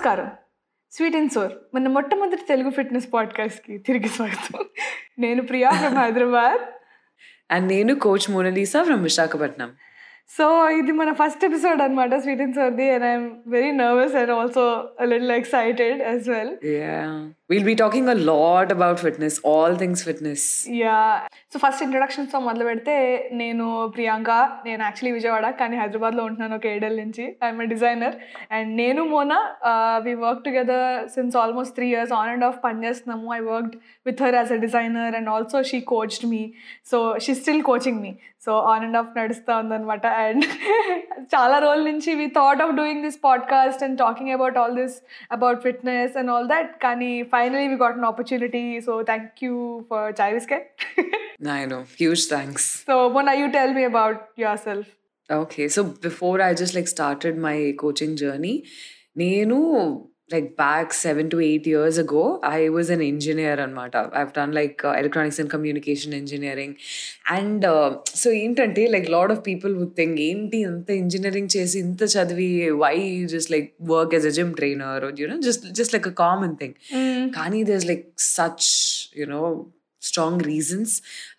నమస్కారం. Sweet and sour. మన మొట్టమొదటి తెలుగు ఫిట్నెస్ పాడ్కాస్ట్కి తిరిగి స్వాగతం. నేను ప్రియా ఫ్రమ్ హైదరాబాద్. అండ్ నేను coach Monalisa from Visakhapatnam. So ఇది మన ఫస్ట్ ఎపిసోడ్ అనమాట sweet and సోర్ది and I'm very nervous and also little excited as well Yeah. We'll be talking a lot about fitness, all things fitness. Yeah so first ఇంట్రొడక్షన్స్తో మొదలు పెడితే నేను ప్రియాంక నేను actually Vijayawada కానీ హైదరాబాద్లో ఉంటున్నాను ఒక ఏడేళ్ళ నుంచి ఐఎమ్ డిజైనర్ అండ్ నేను మోనా వి work together since almost three years on and off పనిచేస్తున్నాము I worked with her as a designer and also she coached me so she still coaching me so on and off నడుస్తూ ఉందన్నమాట and చాలా రోజుల నుంచి we thought of doing this podcast and talking about all this about fitness and all that కానీ finally we got an opportunity so thank you for chai biscuit I know. Huge thanks. So, Mona, you tell me about yourself. Okay. So before I just like started my coaching journey, Nenu like back seven to eight years ago, I was an engineer on Mata. I've done like uh, electronics and communication engineering. And uh, so ఏంటంటే like a lot of people would think ఏంటి అంత engineering చేసి ఇంత చదివి why you just like work as a gym trainer or you know just just like a common thing కానీ there's like such you know strong reasons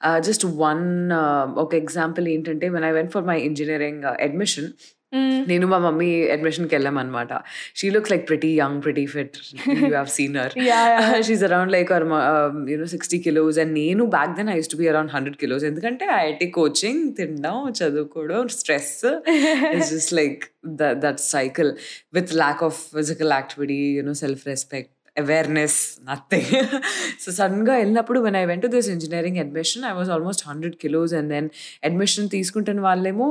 uh, just one uh, ఒక example ఏంటంటే when I went for my engineering uh, admission నేను మా mummy అడ్మిషన్కి వెళ్ళాం అనమాట she looks like pretty young pretty fit you have seen her. She's around like you know sixty kilos and నేను back then I used to be around hundred kilos ఎందుకంటే IIT coaching తినడం చదువుకోవడం stress it's just like that cycle with lack of physical activity you know self respect awareness nothing so సడన్గా వెళ్ళినప్పుడు when I went to this engineering admission I was almost hundred kilos and then admission తీసుకుంటున్న వాళ్ళేమో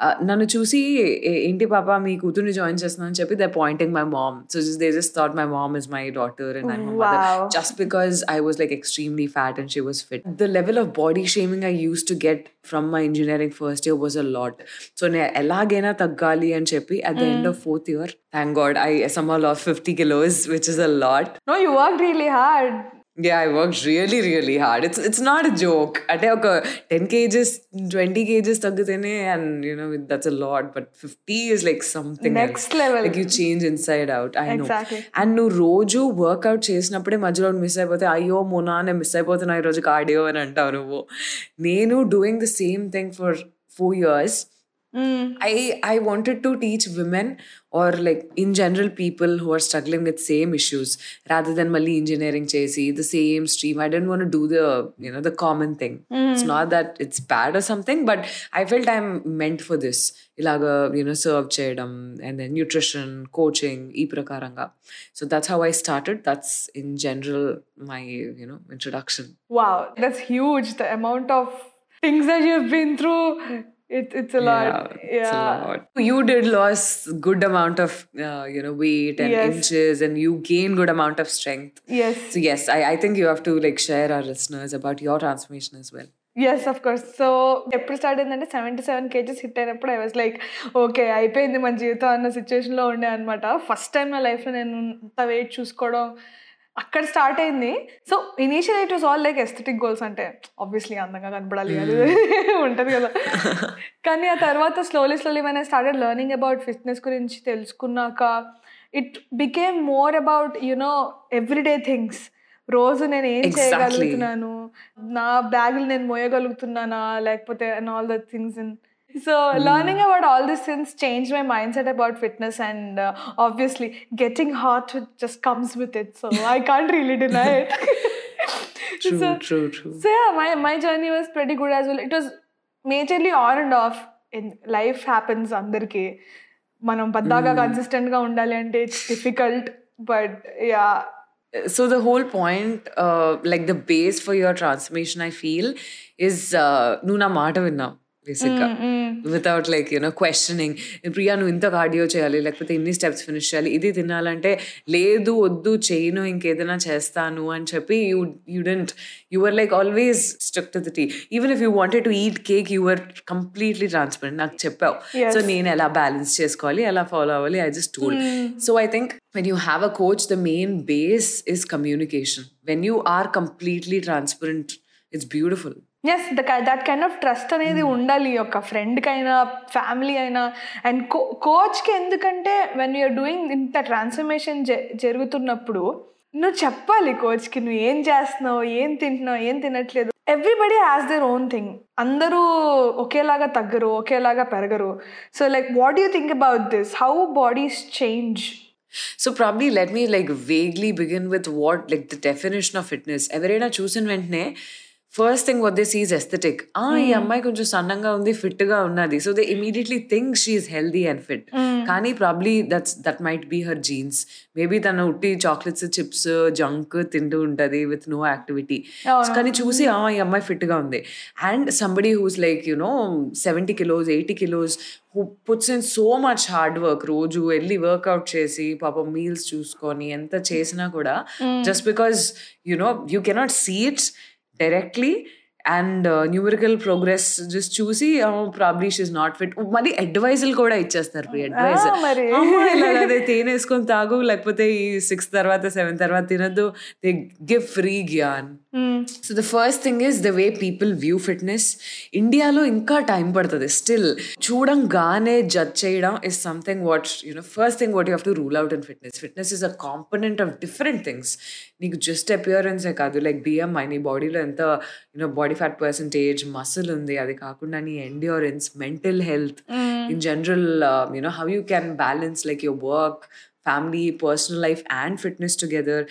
ఆ, నన్ను చూసి "ఏ- ఏంటి పాప మీ కూతుర్ని జాయిన్ చేస్తున్నా అని చెప్పి they pointing my mom so they just thought my mom is my daughter and I Wow. just because I was like extremely fat and she was fit. The level of body shaming I used to get from my engineering first year was a lot. So ne elagena taggali and cheppi at the end of fourth year, thank God I somehow lost 50 kilos, which is a lot. No, you worked really hard. Yeah, I worked really, really hard. It's it's not a joke. అంటే ఒక ten kgs twenty kgs తగ్గితేనే and you know that's a lot but fifty is like something Next level. Like you change inside out I know Exactly. And నువ్వు రోజు work out చేసినప్పుడే మధ్యలో miss అయిపోతే అయ్యో మోనా నేను miss అయిపోతున్నా ఈరోజు కార్డియో అని అంటావు నువ్వు నేను doing the same thing for four years I I wanted to teach women or like in general people who are struggling with same issues rather than Mali engineering chesi the same stream. I didn't want to do the you know the common thing. It's hmm. not that it's bad or something, but I felt I'm meant for this. Ilaga, you know, serve chedam and then nutrition, coaching, e prakaranga. So that's how I started. That's in general my you know introduction. Wow, that's huge. The amount of things that you've been through, it, it's a lot. Yeah, it's a lot. You did lose good amount of uh, you know weight and Yes. inches, and you gained good amount of strength. Yes. So yes, I, I think you have to like share our listeners about your transformation as well. Yes of course so ఎప్పుడు start అయిందంటే seventy seven kgs hit అయినప్పుడు I was like okay అయిపోయింది మన జీవితం అన్న సిచ్యువేషన్లో ఉండే అనమాట ఫస్ట్ టైం నా లైఫ్లో నేను ఇంత వెయిట్ చూసుకోవడం అక్కడ స్టార్ట్ అయింది. So initial it was all like aesthetic goals అంటే ఆబ్వియస్లీ అందంగా కనపడాలి అది ఉంటుంది కదా. కానీ ఆ తర్వాత స్లోలీ స్లోలీ మన స్టార్టెడ్ లెర్నింగ్ అబౌట్ ఫిట్నెస్ గురించి తెలుసుకున్నాక it became more about you know everyday things రోజు నేను ఏం. చేయగలుగుతున్నాను? నా బ్యాగులు నేను మోయగలుగుతున్నానా? లేకపోతే and all the things in so learning about all this things change my mind set about fitness and obviously getting hot just comes with it so I can't really deny it True, So- true, true. So yeah my my journey was pretty good as well it was majorly on and of in life happens అందరికీ మనం పద్దాగా కన్సిస్టెంట్గా ఉండాలి అంటే it's difficult but yeah so the whole point uh, like the base for your transformation i feel is uh, నువ్వు నా మాట విన్నావు బేసిక్గా without like you know questioning Priya నువ్వు ఇంత కార్డియో చేయాలి లేకపోతే ఇన్ని స్టెప్స్ ఫినిష్ చేయాలి ఇది తినాలంటే లేదు వద్దు చేయను ఇంకేదైనా చేస్తాను అని చెప్పి you you dent you are like always stuck to the T even if you wanted to eat cake you are completely transparent నాకు చెప్పావు Yes. సో నేను ఎలా బ్యాలెన్స్ చేసుకోవాలి ఎలా ఫాలో అవ్వాలి I just told so I think when you have a coach the main base is communication when you are completely transparent it's beautiful Yes the that kind of trust అనేది ఉండాలి ఒక ఫ్రెండ్కి అయినా. Family అయినా and కో కోచ్కి ఎందుకంటే when you're doing ఇంత ట్రాన్స్ఫర్మేషన్ జరుగుతున్నప్పుడు నువ్వు చెప్పాలి కోచ్కి నువ్వు ఏం చేస్తున్నావు ఏం తింటున్నావు ఏం తినట్లేదు. Everybody has their own thing అందరూ ఒకేలాగా తగ్గరు ఒకేలాగా పెరగరు. So like what you think about this how bodies change so probably let me like vaguely begin with what like the definition of fitness ఎవరైనా చూసిన వెంటనే first thing Vat they sees aesthetic ఆ ఈ అమ్మాయి కొంచెం సన్నంగా ఉంది ఫిట్ గా ఉన్నది so they immediately think she's healthy and fit కానీ probably that's that might be her jeans maybe తన ఉట్టి చాక్లెట్స్ చిప్స్ జంక్ తింటూ ఉంటది విత్ నో యాక్టివిటీ కానీ చూసి ఆ ఈ అమ్మాయి ఫిట్ గా ఉంది and somebody who's like you know seventy kilos eighty kilos who puts in so much hard work రోజు వెళ్ళి వర్కౌట్ చేసి పాపం మీల్స్ చూసుకొని ఎంత చేసినా కూడా just because you know you cannot see it's directly and numerical progress just చూసి probably she's not fit మళ్ళీ అడ్వైజులు కూడా ఇచ్చేస్తారు ప్రీ అడ్వైజ్. అదే తేనె వేసుకొని తాగు లేకపోతే ఈ సిక్స్ తర్వాత సెవెన్ తర్వాత తినద్దు. They give free gyaan. So the first thing is the way people view fitness ఇండియాలో ఇంకా టైం పడుతుంది స్టిల్ చూడంగానే జడ్జ్ చేయడం is something what you know first thing what you have to rule out in fitness fitness is a component of different things నీకు just అపియరెన్సే కాదు like BMI నీ బాడీలో ఎంత you know body fat percentage muscle ఉంది అది కాకుండా నీ endurance mental health in general you know how you can balance like your work family personal life and fitness together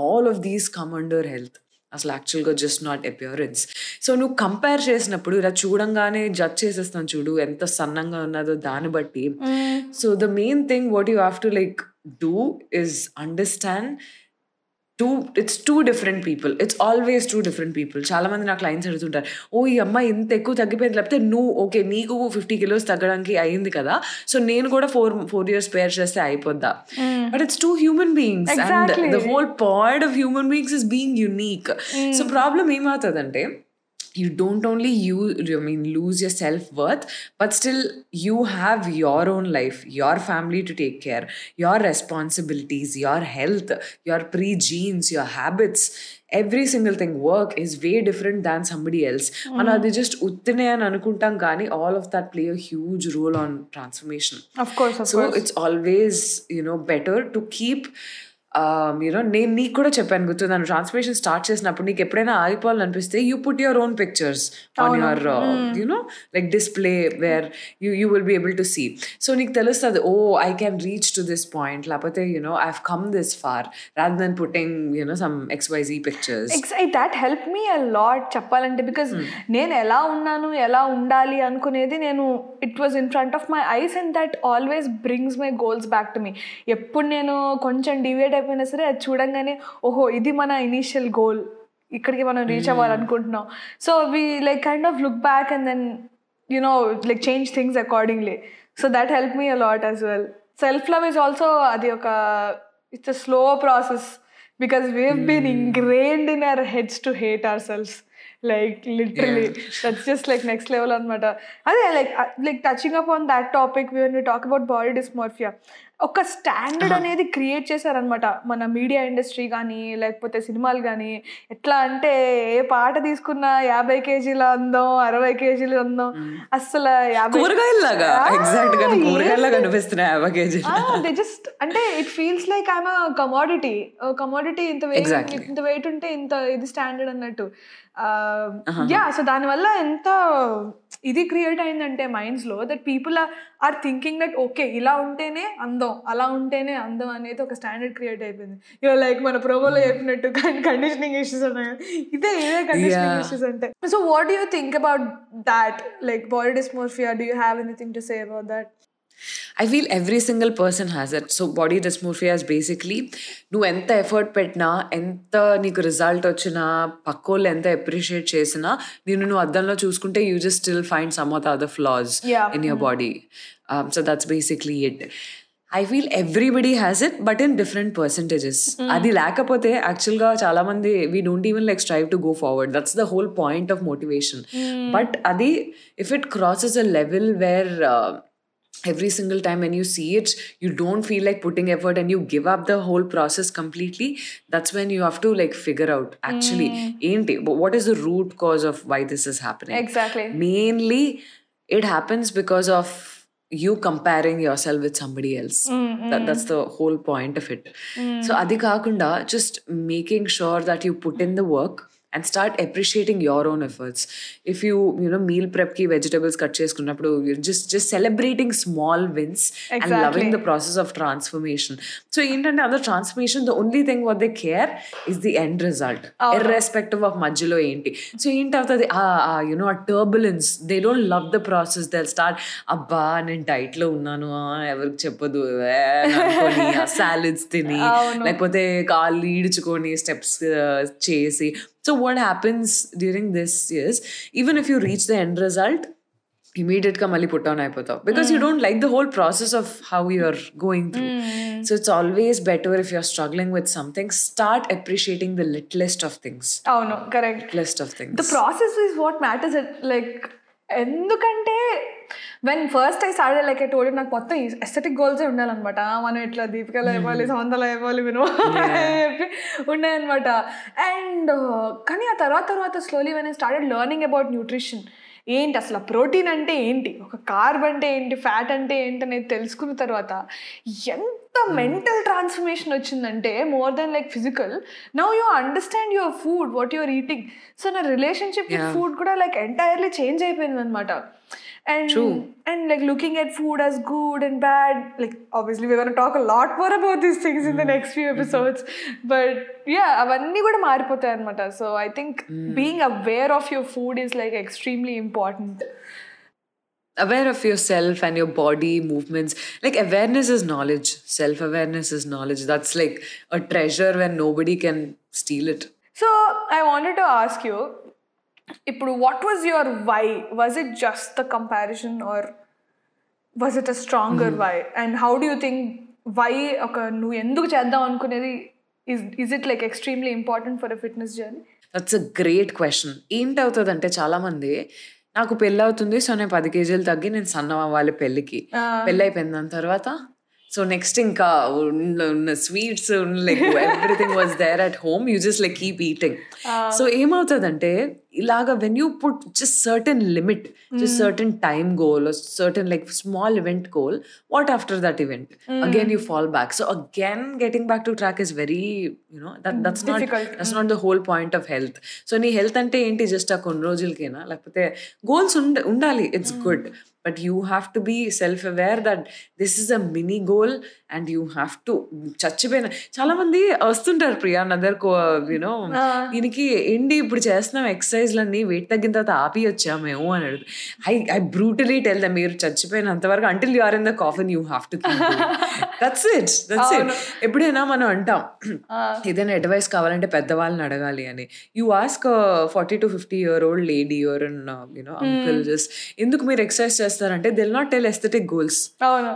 all of these come under health అసలు యాక్చువల్గా just not appearance so నువ్వు compare చేసినప్పుడు ఇలా చూడంగానే జడ్జ్ చేసేస్తాను చూడు ఎంత సన్నంగా ఉన్నదో దాన్ని బట్టి so the main thing what you have to like do is understand two it's two different people it's always two different people చాలా మంది నా క్లయింట్స్ అడుగుతుంటారు ఓ ఈ అమ్మాయి ఇంత ఎక్కువ తగ్గిపోయింది. లేకపోతే నువ్వు ఓకే నీకు ఫిఫ్టీ కిలోస్ తగ్గడానికి అయింది కదా సో నేను కూడా ఫోర్ ఫోర్ ఇయర్స్ పేర్ చేస్తే అయిపోద్దా? But it's two human beings and. The whole point of human beings is being unique so problem ఏమవుతుందంటే you don't only you I mean lose your self-worth, but still you have your own life, your family to take care, your responsibilities, your health, your pre-genes, your habits. Every single thing work is way different than somebody else. And అది just ఉత్తనే అని అనుకుంటాం కానీ all of that play a huge role on transformation. Of course of so it's always you know better to keep You know నేను నీకు కూడా చెప్పాను గుర్తు నన్ను ట్రాన్స్ఫర్మేషన్ స్టార్ట్ చేసినప్పుడు నీకు ఎప్పుడైనా ఆగిపోవాలనిపిస్తే you put your own pictures on your you know like display where you you will be able to see so నీకు తెలుస్తుంది ఓ I can reach to this point లేకపోతే you know I have come this far rather then putting you know some XYZ pictures that help me a lot చెప్పాలంటే because నేను ఎలా ఉన్నాను ఎలా ఉండాలి అనుకునేది నేను it was in front of my eyes and that always brings my goals back to me ఎప్పుడు నేను కొంచెం డివేట్ లేకపోయినా సరే అది చూడంగానే ఓహో ఇది మన ఇనీషియల్ గోల్ ఇక్కడికి మనం reach hmm. అవ్వాలనుకుంటున్నాం. So we like kind of look back and then you know like change things accordingly so that help me a lot as well self love is also అది ఒక it's a slow process because we been ingrained in our heads to hate our selves like literally that's just like next level అనమాట అదే like like touching up on that topic we want you talk about body dysmorphia ఒక standard అనేది create చేశారనమాట మన media industry కానీ లేకపోతే సినిమాలు కానీ ఎట్లా అంటే ఏ పాట తీసుకున్నా యాభై కేజీల అందం అరవై కేజీల అందం. అసలు యాభై జస్ట్ అంటే it feels like I'm commodity commodity ఇంత వెయిట్. ఇంత వెయిట్ ఉంటే ఇంత ఇది స్టాండర్డ్ అన్నట్టు. యా సో దానివల్ల ఎంత ఇది క్రియేట్ అయిందంటే మైండ్స్లో that people are thinking that okay ఇలా ఉంటేనే అందం అలా ఉంటేనే అందం అనేది ఒక స్టాండర్డ్ క్రియేట్ అయిపోయింది. ఇక లైక్ మన ప్రోమోలో చెప్పినట్టు కండిషనింగ్ ఇష్యూస్ ఉన్నాయి. ఇదే ఇదే కండిషనింగ్. ఇష్యూస్ అంటే. So what you think about that like body dysmorphia do you have anything to say about that I feel every single person has it so body డిస్మోర్ఫియా is basically నువ్వు ఎంత effort పెట్టినా ఎంత నీకు result వచ్చినా పక్కోళ్ళు ఎంత appreciate చేసినా నేను నువ్వు అద్దంలో చూసుకుంటే you just still find some of other floss Yeah. In your body so that's basically it I feel everybody has it but in different percentages అది లేకపోతే యాక్చువల్గా చాలా మంది we don't even like strive to go forward that's the whole point of motivation but అది if it crosses a level where every single time when you see it you don't feel like putting effort and you give up the whole process completely. That's when you have to like figure out actually hmm. ain't it, what is the root cause of why this is happening? Exactly. mainly it happens because of you comparing yourself with somebody else. Hmm, hmm. That, that's the whole point of it. So adi kakunda just making sure that you put in the work and start appreciating your own efforts if you you know meal ప్రెప్కి vegetables cut చేసుకున్నప్పుడు just just celebrating small wins and loving the process of transformation so ఏంటంటే అందరూ transformation the only thing what they care is the end result irrespective of మధ్యలో ఏంటి. So ఏంటి ఏంటవుతుంది you know ఆ turbulence they don't love the process they start అబ్బా నేను డైట్లో ఉన్నాను. ఎవరికి చెప్పదు. సాలిడ్స్ తిని లేకపోతే కాళ్ళు ఈడ్చుకొని స్టెప్స్ చేసి So, what happens during this is even if you reach the end result, immediately mali put down because mm. you hmm. don't like the whole process of how you're going through. Mm. So, it's always better if you're struggling with something, start appreciating the littlest of things. Oh, no, correct. Littlest of things. The process is what matters. Like, ఎందుకంటే when first I start like I told నాకు మొత్తం aesthetic గోల్సే ఉండాలన్నమాట. మనం ఇట్లా దీపికలో ఇవ్వాలి సమంతలో ఇవ్వాలి విను చెప్పి ఉన్నాయన్నమాట అండ్ కానీ ఆ తర్వాత తర్వాత slowly when I started learning about nutrition ఏంటి అసలు ప్రోటీన్ అంటే ఏంటి? ఒక కార్బ్ అంటే ఏంటి? ఫ్యాట్ అంటే ఏంటి అనేది తెలుసుకున్న తర్వాత ఎంత మెంటల్ ట్రాన్స్ఫర్మేషన్ వచ్చిందంటే more than like physical now you understand your food what your eating so నా రిలేషన్షిప్ విత్. ఫుడ్ కూడా లైక్ ఎంటైర్లీ చేంజ్ అయిపోయింది అనమాట and. And like looking at food as good and bad like obviously we talk lot more about these things in the next few episodes but yeah అవన్నీ కూడా మారిపోతాయి అనమాట so I think being aware of your food is like extremely important aware of yourself and your body movements like awareness is knowledge self awareness is knowledge that's like a treasure when nobody can steal it so I wanted to ask you ఇప్పుడు what was your why was it just the comparison are was it a stronger why and how do you think why ఒక నువ్వు ఎందుకు చేద్దాం అనుకునేది is is it like extremely important for a fitness journey that's a great question ఏంటి అవుతుంది అంటే చాలా మంది నాకు పెళ్ళి అవుతుంది సో నేను పది కేజీలు తగ్గి నేను సన్నం అవ్వాలి పెళ్ళికి. పెళ్ళి అయిపోయిన దాని తర్వాత సో నెక్స్ట్ ఇంకా ఉన్న ఉన్న sweets like everything was there at home you just like keep eating so ఏమవుతుందంటే ఇలాగా when you put just certain limit just certain time goal certain like small event goal what after that event again you fall back so again getting back to track is very you know that that's not Difficult. That's not the whole point of health so నీ health అంటే ఏంటి just ఆ కొన్ని రోజులకేనా లేకపోతే goals ఉండ ఉండాలి it's good But you have to be self aware that this is a mini goal and you have to చచ్చిపోయిన. చాలా మంది వస్తుంటారు ప్రియా నదర్ యూనో దీనికి ఏంటి ఇప్పుడు చేస్తున్నాం ఎక్సర్సైజ్లన్నీ వెయిట్ తగ్గిన తర్వాత ఆపి వచ్చా మేము అని అడుగు. I I brutally tell the మీరు చచ్చిపోయినంత వరకు until you are in the coffin you have to that's it that's it ఎప్పుడైనా మనం అంటాం ఏదైనా అడ్వైస్ కావాలంటే పెద్దవాళ్ళని అడగాలి అని. You ask forty to fifty year old lady your you know uncle just ఎందుకు మీరు ఎక్సర్సైజ్ చేస్తారంటే they'll not tell aesthetic goals అవును.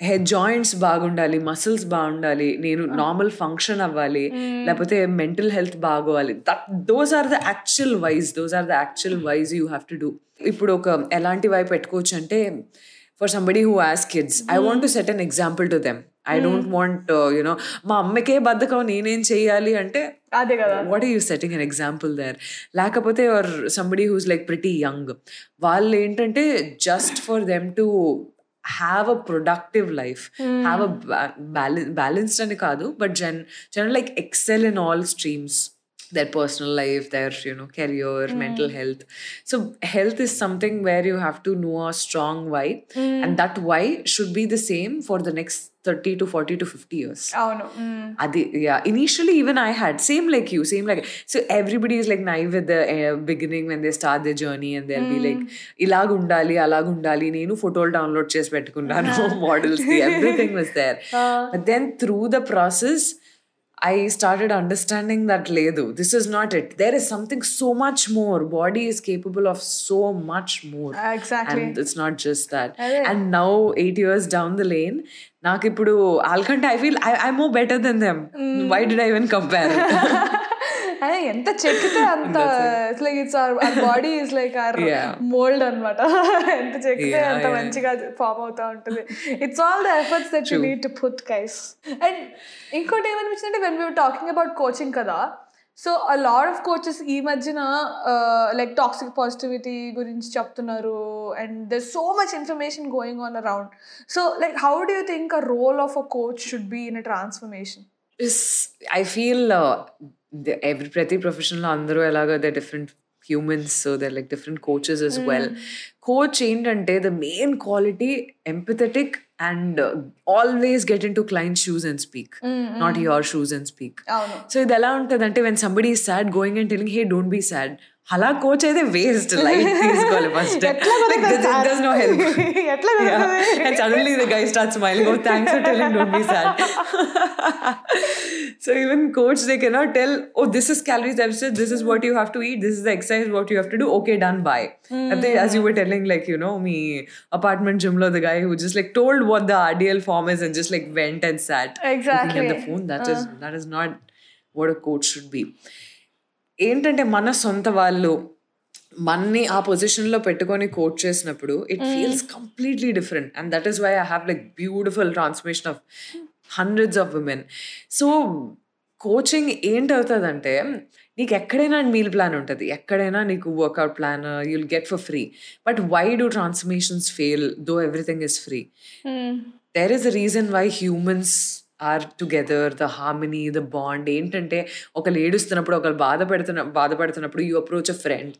హెడ్ జాయింట్స్ బాగుండాలి మసిల్స్ బాగుండాలి నేను నార్మల్ ఫంక్షన్ అవ్వాలి లేకపోతే mental health బాగోవాలి. That those are the actual whys those are the actual whys you have to do ఇప్పుడు ఒక ఎలాంటి వై పెట్టుకోవచ్చు అంటే for somebody who has kids I want to set an example to them I don't want you know మా అమ్మకే బద్ధకం నేనేం చేయాలి అంటే అదే కదా what are you setting an example there లేకపోతే or somebody who's like pretty young వాళ్ళు ఏంటంటే just for them to have a productive life have a balanced అని కాదు but Jan general like excel in all streams their personal life their you know career mm. mental hmm. health so health is something where you have to know a strong why mm. and that why should be the same for the next 30 to 40 to 50 years oh no mm. Adi, yeah initially even i had same like you same like so everybody is like naive at the uh, beginning when they start their journey and they'll be like hmm. ilagundali alagundali nenu photo download chesi peట్టుkunnanu models everything was there uh. but then through the process I started understanding that ledu. This is not it. There is something so much more. Body is capable of so much more. Exactly. And it's not just that. అదే. And now, eight years down the lane, నాకు ఇప్పుడు వాళ్ళకంటే I feel I I మో better then them why did I even compare అదే ఎంత చెక్కితే అంత it's like it's our body is like our Yeah. Mould అనమాట ఎంత చెక్కితే Yeah, అంత yeah. మంచిగా ఫామ్ అవుతా ఉంటుంది it's all the efforts that you need to put guys and ఇంకోటి ఏమనిపించిందంటే when we talking about coaching కదా so a lot of coaches ఈ మధ్యన లైక్ టాక్సిక్ పాజిటివిటీ గురించి చెప్తున్నారు and there so much information going on around so like how do you think a role of a coach should be in a transformation is I feel uh, the, every ప్రతి ప్రొఫెషన్లో అందరూ ఎలాగో they different humans so they like different coaches as well coach ఏంటంటే the main quality empathetic and always get in to client shoes and speak not your shoes and speak అవును so ఇది ఎలా ఉంటుంది అంటే వెన్ సంబడి ఈ sad going and telling hey don't be sad అలా coach అయితే waste light తీసుకోవాలి first ఎట్లా కుదురుతుంది sad? నో హెల్ప్ ఎట్లా Yeah. కుదురుతుంది? And suddenly the guy starts smiling. Oh, thanks for telling. Don't be sad. so even coach, they cannot tell. Oh, this is calories deficit. This is what you have to eat. This is the exercise. What you have to do. Okay, done. Bye. And they, as you were telling, like you know, me apartment gym lo the guy who just like told what the RDL form is and just like went and sat looking Exactly. at the phone. That is that is not ఏంటంటే మన సొంత వాళ్ళు మన్ని ఆ పొజిషన్లో పెట్టుకొని coach చేసినప్పుడు it feels completely different and that is why I have like beautiful transformation of hundreds of women so coaching ఏంటవుతుందంటే నీకు ఎక్కడైనా మీల్ ప్లాన్ ఉంటుంది. ఎక్కడైనా నీకు workout plan you'll get for free but why do transformations fail though everything is free. There is a reason why humans are together the harmony the bond ఏంటంటే ఒకళ్ళు ఏడుస్తున్నప్పుడు ఒకళ్ళు బాధ పెడుతున్న బాధపడుతున్నప్పుడు you approach a friend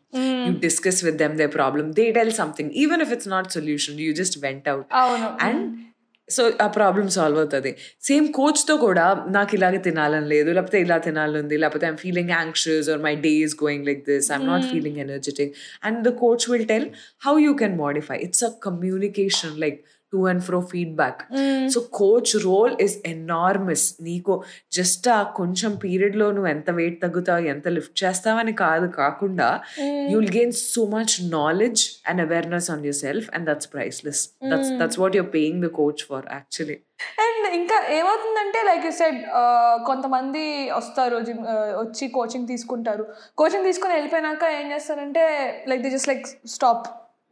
you discuss with them they problem they tell something even if it's not solution you just vent out అవును and so ఆ problem solve అవుతుంది సేమ్ కోచ్తో కూడా నాకు ఇలాగే తినాలని లేదు లేకపోతే ఇలా తినాలని ఉంది లేకపోతే I'm feeling anxious or my day is going like this I'm not feeling energetic and the coach will tell how you can modify it's a communication like to and fro feedback so coach role is enormous నీకు just ఆ కొంచెం పీరియడ్లో నువ్వు ఎంత wait తగ్గుతావు ఎంత lift చేస్తావని కాదు కాకుండా you will gain so much knowledge and awareness on your self and that's priceless that's that's what your paying the coach for actually and ఇంకా ఏమవుతుందంటే లైక్ యూ సెడ్ కొంతమంది వస్తారు జిమ్ వచ్చి కోచింగ్ తీసుకుంటారు. కోచింగ్ తీసుకొని వెళ్ళిపోయినాక ఏం చేస్తారంటే like the just like stop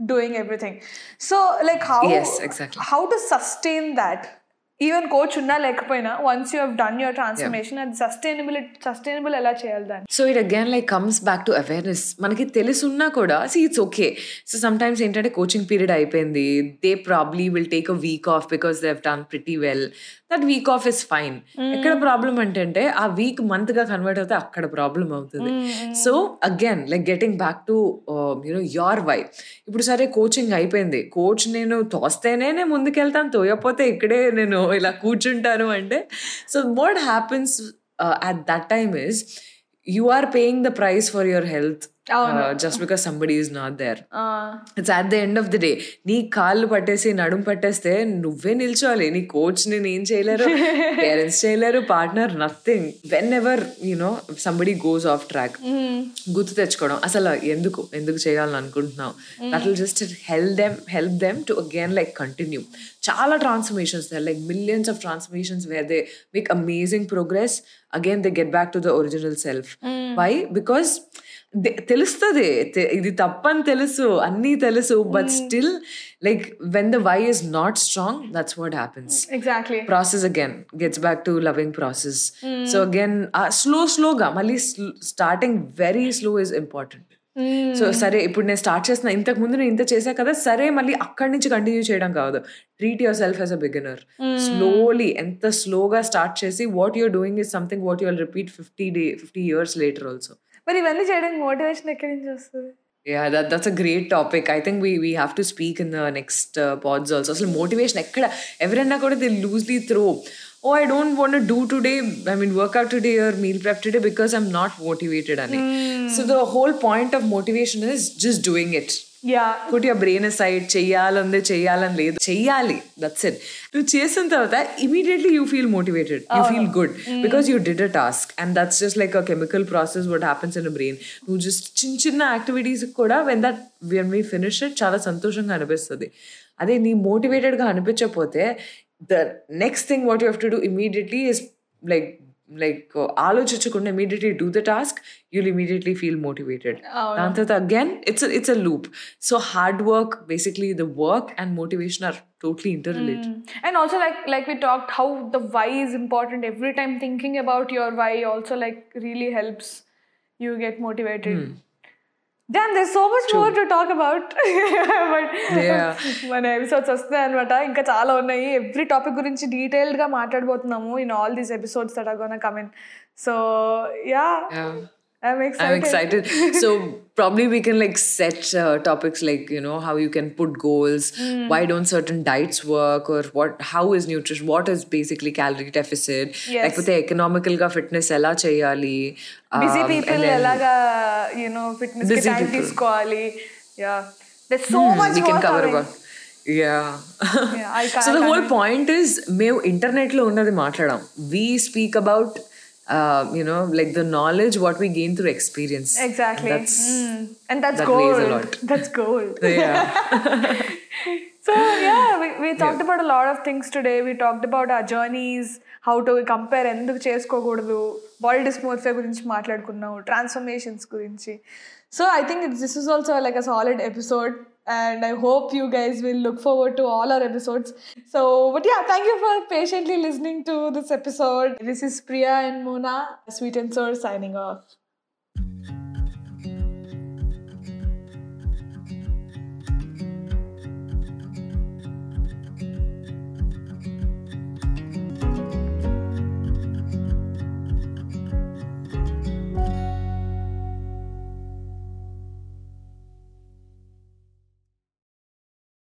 doing everything. So like how yes exactly. how to sustain that? Even coach ఉన్నా లేకపోయినా once you have done your transformation అది సస్టైనబుల్ సస్టైనబుల్ ఎలా చేయాలి దాన్ని? So it again like comes back to awareness మనకి తెలుసున్నా కూడా see it's okay so sometimes ఏంటంటే కోచింగ్ పీరియడ్ అయిపోయింది. They probably will take a week off because they have done pretty well that week off is fine ఎక్కడ problem అంటే ఆ week మంత్గా convert అవుతే అక్కడ ప్రాబ్లం అవుతుంది. So again like getting back to you know your why ఇప్పుడు సరే coaching అయిపోయింది. కోచ్ నేను తోస్తేనే నేను ముందుకెళ్తాను తోయకపోతే ఇక్కడే నేను ఇలా కూర్చుంటాను అంటే so what happens at that time is you are paying the price for your health just because somebody is not there. It's at the end of the day నీ కాళ్ళు పట్టేసి నడుము పట్టేస్తే నువ్వే నిల్చోవాలి. నీ కోచ్ నేను ఏం చేయలేరు? పేరెంట్స్ చేయలేరు. Partner nothing whenever you know somebody goes off track గుర్తు తెచ్చుకోవడం. అసలు ఎందుకు? ఎందుకు చేయాలని అనుకుంటున్నావు? That will just help them help them to again like continue చాలా transformations like millions of transformations where they make amazing progress again they get back to the original self why because తెలుస్తుంది. ఇది తప్పని తెలుసు అన్నీ తెలుసు but still like when the why is not strong that's what happens exactly process again gets back to loving process so again slow స్లోగా మళ్ళీ starting very slow is important so సరే ఇప్పుడు నేను స్టార్ట్ చేసిన ఇంతకు ముందు నేను ఇంత చేసా కదా సరే మళ్ళీ అక్కడి నుంచి కంటిన్యూ చేయడం కాదు. Treat yourself as a beginner slowly ఎంత స్లోగా స్టార్ట్ చేసి what you're doing is something what you're repeat fifty day fifty years later also మరి ఇవన్నీ చేయడానికి మోటివేషన్ ఎక్కడి నుంచి వస్తుంది Yeah, that, that's a great topic. I think we we have to speak in the next uh, pods also. అసలు motivation ఎక్కడ ఎవరైనా కూడా they loosely throw oh I don't want do today I mean work out today or meal prep today because I'm not motivated అని so the whole point of motivation is just doing it yeah. Put your brain side చెయ్యాలంది చెయ్యాలని లేదు. చెయ్యాలి that's it నువ్వు చేసిన తర్వాత immediately you feel motivated you feel good because you did a task and that's just like a chemical process what happens in brain నువ్వు just చిన్న చిన్న activities కూడా when that when we finish it చాలా సంతోషంగా అనిపిస్తుంది. అదే నీ మోటివేటెడ్గా అనిపించకపోతే the next thing what you have to do immediately is like like uh, ఆలోచించకుండా immediately do the task you'll immediately feel motivated అవును. దాని తర్వాత again it's a, it's a loop so hard work basically the work and motivation are totally interrelated and also like like we talked how the why is important every time thinking about your why also like really helps you get motivated Damn, Damn there so much more to talk about but మన episodes వస్తున్నాయి అనమాట ఇంకా చాలా ఉన్నాయి. Every topic గురించి డీటెయిల్డ్గా మాట్లాడబోతున్నాము in all these episodes that are gonna coming so yeah yeah I'm I'm excited excited. so probably we can like set uh, topics like you know how you can put goals. Why don't certain diets work, or what? How is nutrition? What is basically calorie deficit? Yes. Like with the economical ka fitness ela cheyali. Busy um, people and then- ఎలాగా you know fitness కి Busy time people. తీసుకోవాలి yeah that so much we can cover about. Yeah. Yeah, I ca- so the I whole can't- point is మేము internet లో ఉన్నది మాట్లాడాం we speak about uh, you know like the knowledge what we gain through experience Exactly. that's Mm. And that's that gold. weighs a lot. That's gold. yeah so yeah, we, we talked about a lot of things today. We talked about our journeys, how to compare ఎందుకు చేసుకోకూడదు body డిస్మోర్ఫియా గురించి మాట్లాడుకున్నాం transformations గురించి so I think this is also like a solid episode and I hope you guys will look forward to all our episodes. So, but yeah, thank you for patiently listening to this episode. This is Priya and Mona, Sweet and Sour, signing off.